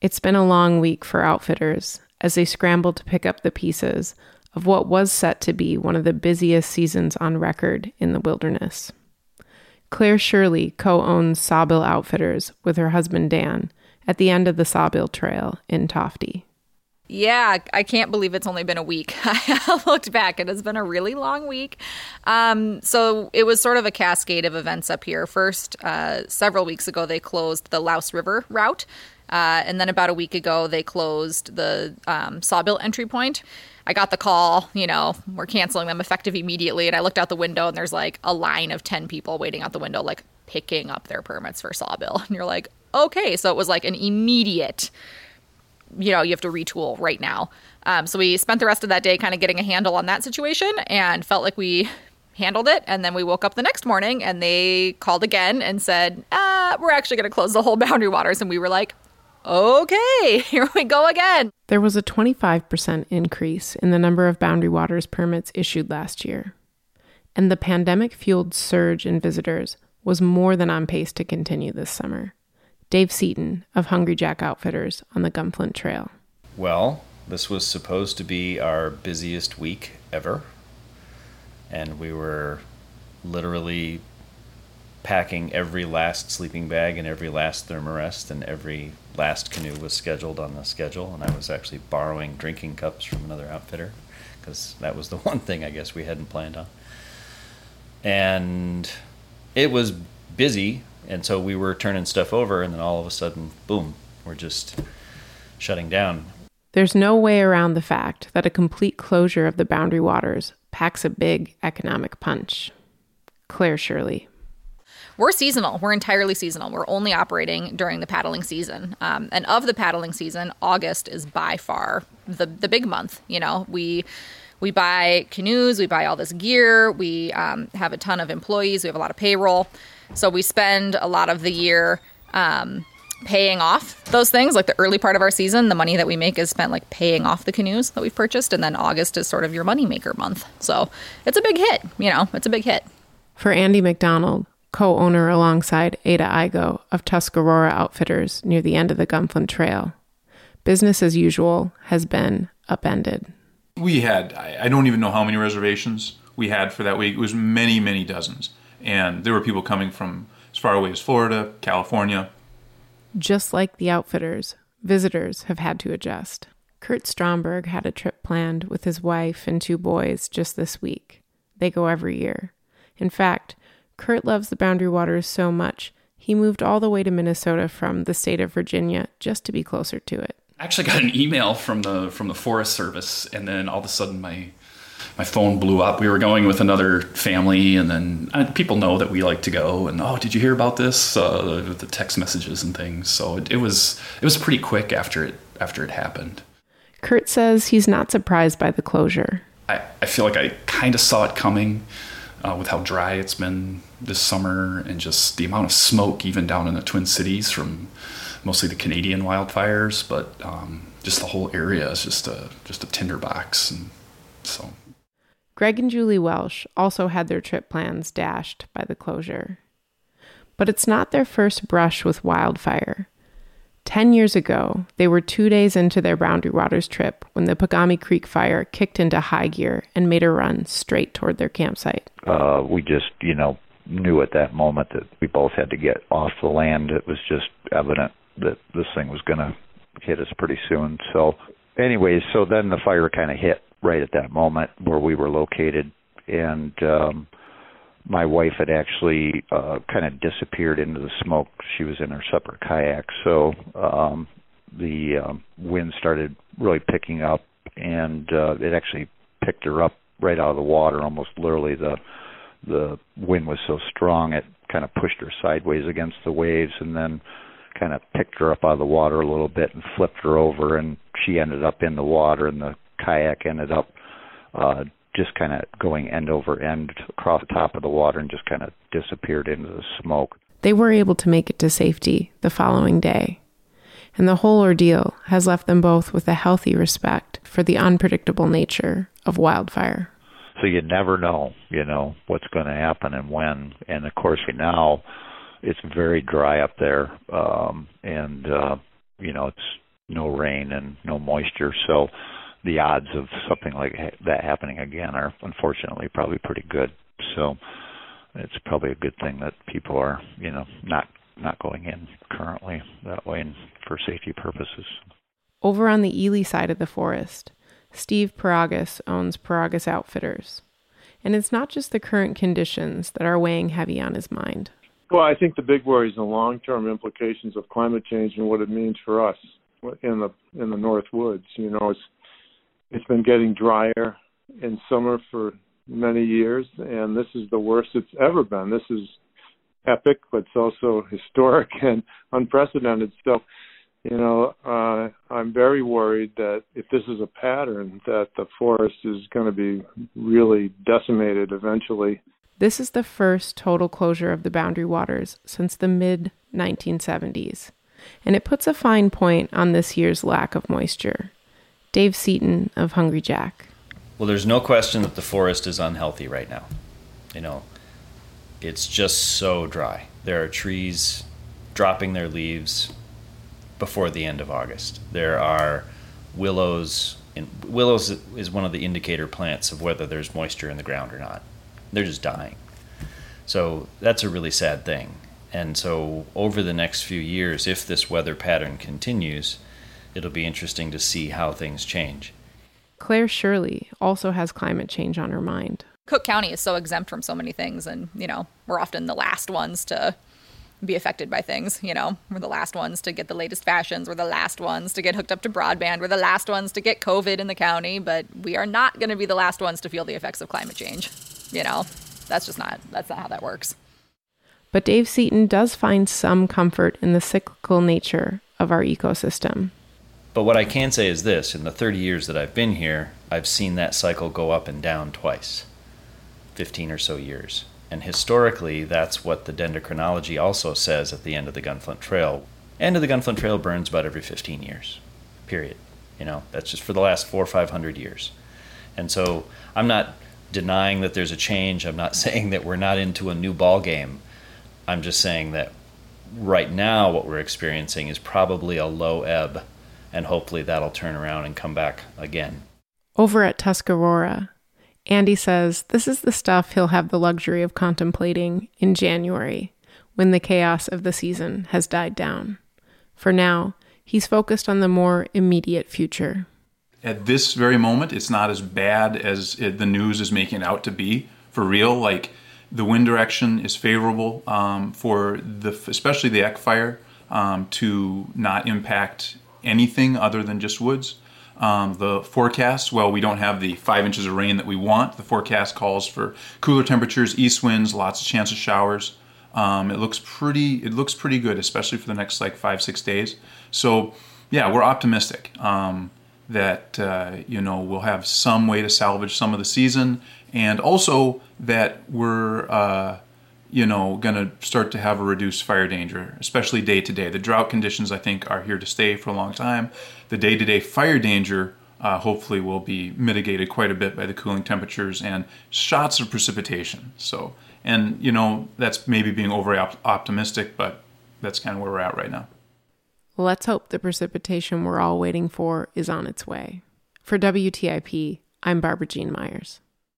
It's been a long week for outfitters as they scramble to pick up the pieces of what was set to be one of the busiest seasons on record in the wilderness. Claire Shirley co owns Sawbill Outfitters with her husband Dan at the end of the Sawbill Trail in Tofte. Yeah, I can't believe it's only been a week. I looked back, it has been a really long week. Um, so it was sort of a cascade of events up here. First, uh, several weeks ago, they closed the Louse River route. Uh, and then about a week ago, they closed the um, Sawbill entry point. I got the call, you know, we're canceling them effective immediately. And I looked out the window and there's like a line of 10 people waiting out the window, like picking up their permits for Sawbill. And you're like, okay. So it was like an immediate you know, you have to retool right now. Um, so we spent the rest of that day kind of getting a handle on that situation and felt like we handled it. And then we woke up the next morning and they called again and said, uh, we're actually going to close the whole boundary waters. And we were like, okay, here we go again. There was a 25% increase in the number of boundary waters permits issued last year. And the pandemic fueled surge in visitors was more than on pace to continue this summer. Dave Seaton of Hungry Jack Outfitters on the Gunflint Trail. Well, this was supposed to be our busiest week ever. And we were literally packing every last sleeping bag and every last thermarest and every last canoe was scheduled on the schedule. And I was actually borrowing drinking cups from another outfitter because that was the one thing I guess we hadn't planned on. And it was busy and so we were turning stuff over and then all of a sudden boom we're just shutting down there's no way around the fact that a complete closure of the boundary waters packs a big economic punch claire shirley we're seasonal. We're entirely seasonal. We're only operating during the paddling season. Um, and of the paddling season, August is by far the the big month. You know, we we buy canoes, we buy all this gear, we um, have a ton of employees, we have a lot of payroll. So we spend a lot of the year um, paying off those things. Like the early part of our season, the money that we make is spent like paying off the canoes that we've purchased, and then August is sort of your moneymaker month. So it's a big hit. You know, it's a big hit. For Andy McDonald, co-owner alongside Ada Igo of Tuscarora Outfitters near the end of the Gunflint Trail, business as usual has been upended. We had I don't even know how many reservations we had for that week. It was many, many dozens and there were people coming from as far away as Florida, California. Just like the outfitters, visitors have had to adjust. Kurt Stromberg had a trip planned with his wife and two boys just this week. They go every year. In fact, Kurt loves the Boundary Waters so much, he moved all the way to Minnesota from the state of Virginia just to be closer to it. I actually got an email from the from the Forest Service, and then all of a sudden my my phone blew up. We were going with another family, and then uh, people know that we like to go. And oh, did you hear about this? Uh, the text messages and things. So it, it was it was pretty quick after it after it happened. Kurt says he's not surprised by the closure. I, I feel like I kind of saw it coming uh, with how dry it's been this summer and just the amount of smoke even down in the Twin Cities from mostly the Canadian wildfires, but um, just the whole area is just a just a tinderbox, and so Greg and Julie Welsh also had their trip plans dashed by the closure. But it's not their first brush with wildfire. Ten years ago, they were two days into their Boundary Waters trip when the Pagami Creek fire kicked into high gear and made a run straight toward their campsite. Uh, we just, you know, knew at that moment that we both had to get off the land. It was just evident that this thing was going to hit us pretty soon. So, anyways, so then the fire kind of hit right at that moment where we were located, and um, my wife had actually uh, kind of disappeared into the smoke. She was in her separate kayak, so um, the um, wind started really picking up, and uh, it actually picked her up right out of the water. Almost literally, the the wind was so strong it kind of pushed her sideways against the waves, and then kind of picked her up out of the water a little bit and flipped her over, and she ended up in the water, and the kayak ended up uh, just kind of going end over end across the top of the water and just kind of disappeared into the smoke. They were able to make it to safety the following day, and the whole ordeal has left them both with a healthy respect for the unpredictable nature of wildfire. So you never know, you know, what's going to happen and when. And of course, now it's very dry up there, um, and uh, you know it's no rain and no moisture. So the odds of something like that happening again are unfortunately probably pretty good. So it's probably a good thing that people are, you know, not not going in currently that way and for safety purposes. Over on the Ely side of the forest, Steve Piragis owns Piragis Outfitters. And it's not just the current conditions that are weighing heavy on his mind. Well, I think the big worry is the long-term implications of climate change and what it means for us in the in the North Woods. You know, it's it's been getting drier in summer for many years, and this is the worst it's ever been. This is epic, but it's also historic and unprecedented. So, you know, uh, I'm very worried that if this is a pattern, that the forest is going to be really decimated eventually. This is the first total closure of the boundary waters since the mid 1970s, and it puts a fine point on this year's lack of moisture. Dave Seaton of Hungry Jack. Well, there's no question that the forest is unhealthy right now. You know, it's just so dry. There are trees dropping their leaves before the end of August. There are willows. In, willows is one of the indicator plants of whether there's moisture in the ground or not. They're just dying. So that's a really sad thing. And so over the next few years, if this weather pattern continues, it'll be interesting to see how things change. Claire Shirley also has climate change on her mind. Cook County is so exempt from so many things, and you know we're often the last ones to be affected by things. You know, we're the last ones to get the latest fashions. We're the last ones to get hooked up to broadband. We're the last ones to get COVID in the county, but we are not going to be the last ones to feel the effects of climate change. You know, that's just not that's not how that works. But Dave Seaton does find some comfort in the cyclical nature of our ecosystem. But what I can say is this in the 30 years that I've been here, I've seen that cycle go up and down twice, 15 or so years. And historically, that's what the dendrochronology also says at the end of the Gunflint Trail. End of the Gunflint Trail burns about every 15 years, period. You know, that's just for the last four or 500 years. And so I'm not denying that there's a change. I'm not saying that we're not into a new ball game. I'm just saying that right now what we're experiencing is probably a low ebb and hopefully that'll turn around and come back again. Over at Tuscarora, Andy says this is the stuff he'll have the luxury of contemplating in January when the chaos of the season has died down. For now, he's focused on the more immediate future. At this very moment, it's not as bad as it, the news is making out to be. For real, like the wind direction is favorable um, for the, especially the Ek fire, um, to not impact anything other than just woods. Um, the forecast, well, we don't have the five inches of rain that we want. The forecast calls for cooler temperatures, east winds, lots of chance of showers. Um, it looks pretty. It looks pretty good, especially for the next like five six days. So, yeah, we're optimistic um, that uh, you know we'll have some way to salvage some of the season, and also that we're uh, you know, going to start to have a reduced fire danger, especially day to day. The drought conditions, I think, are here to stay for a long time. The day to day fire danger, uh, hopefully, will be mitigated quite a bit by the cooling temperatures and shots of precipitation. So, and, you know, that's maybe being over optimistic, but that's kind of where we're at right now. Let's hope the precipitation we're all waiting for is on its way. For WTIP, I'm Barbara Jean Myers.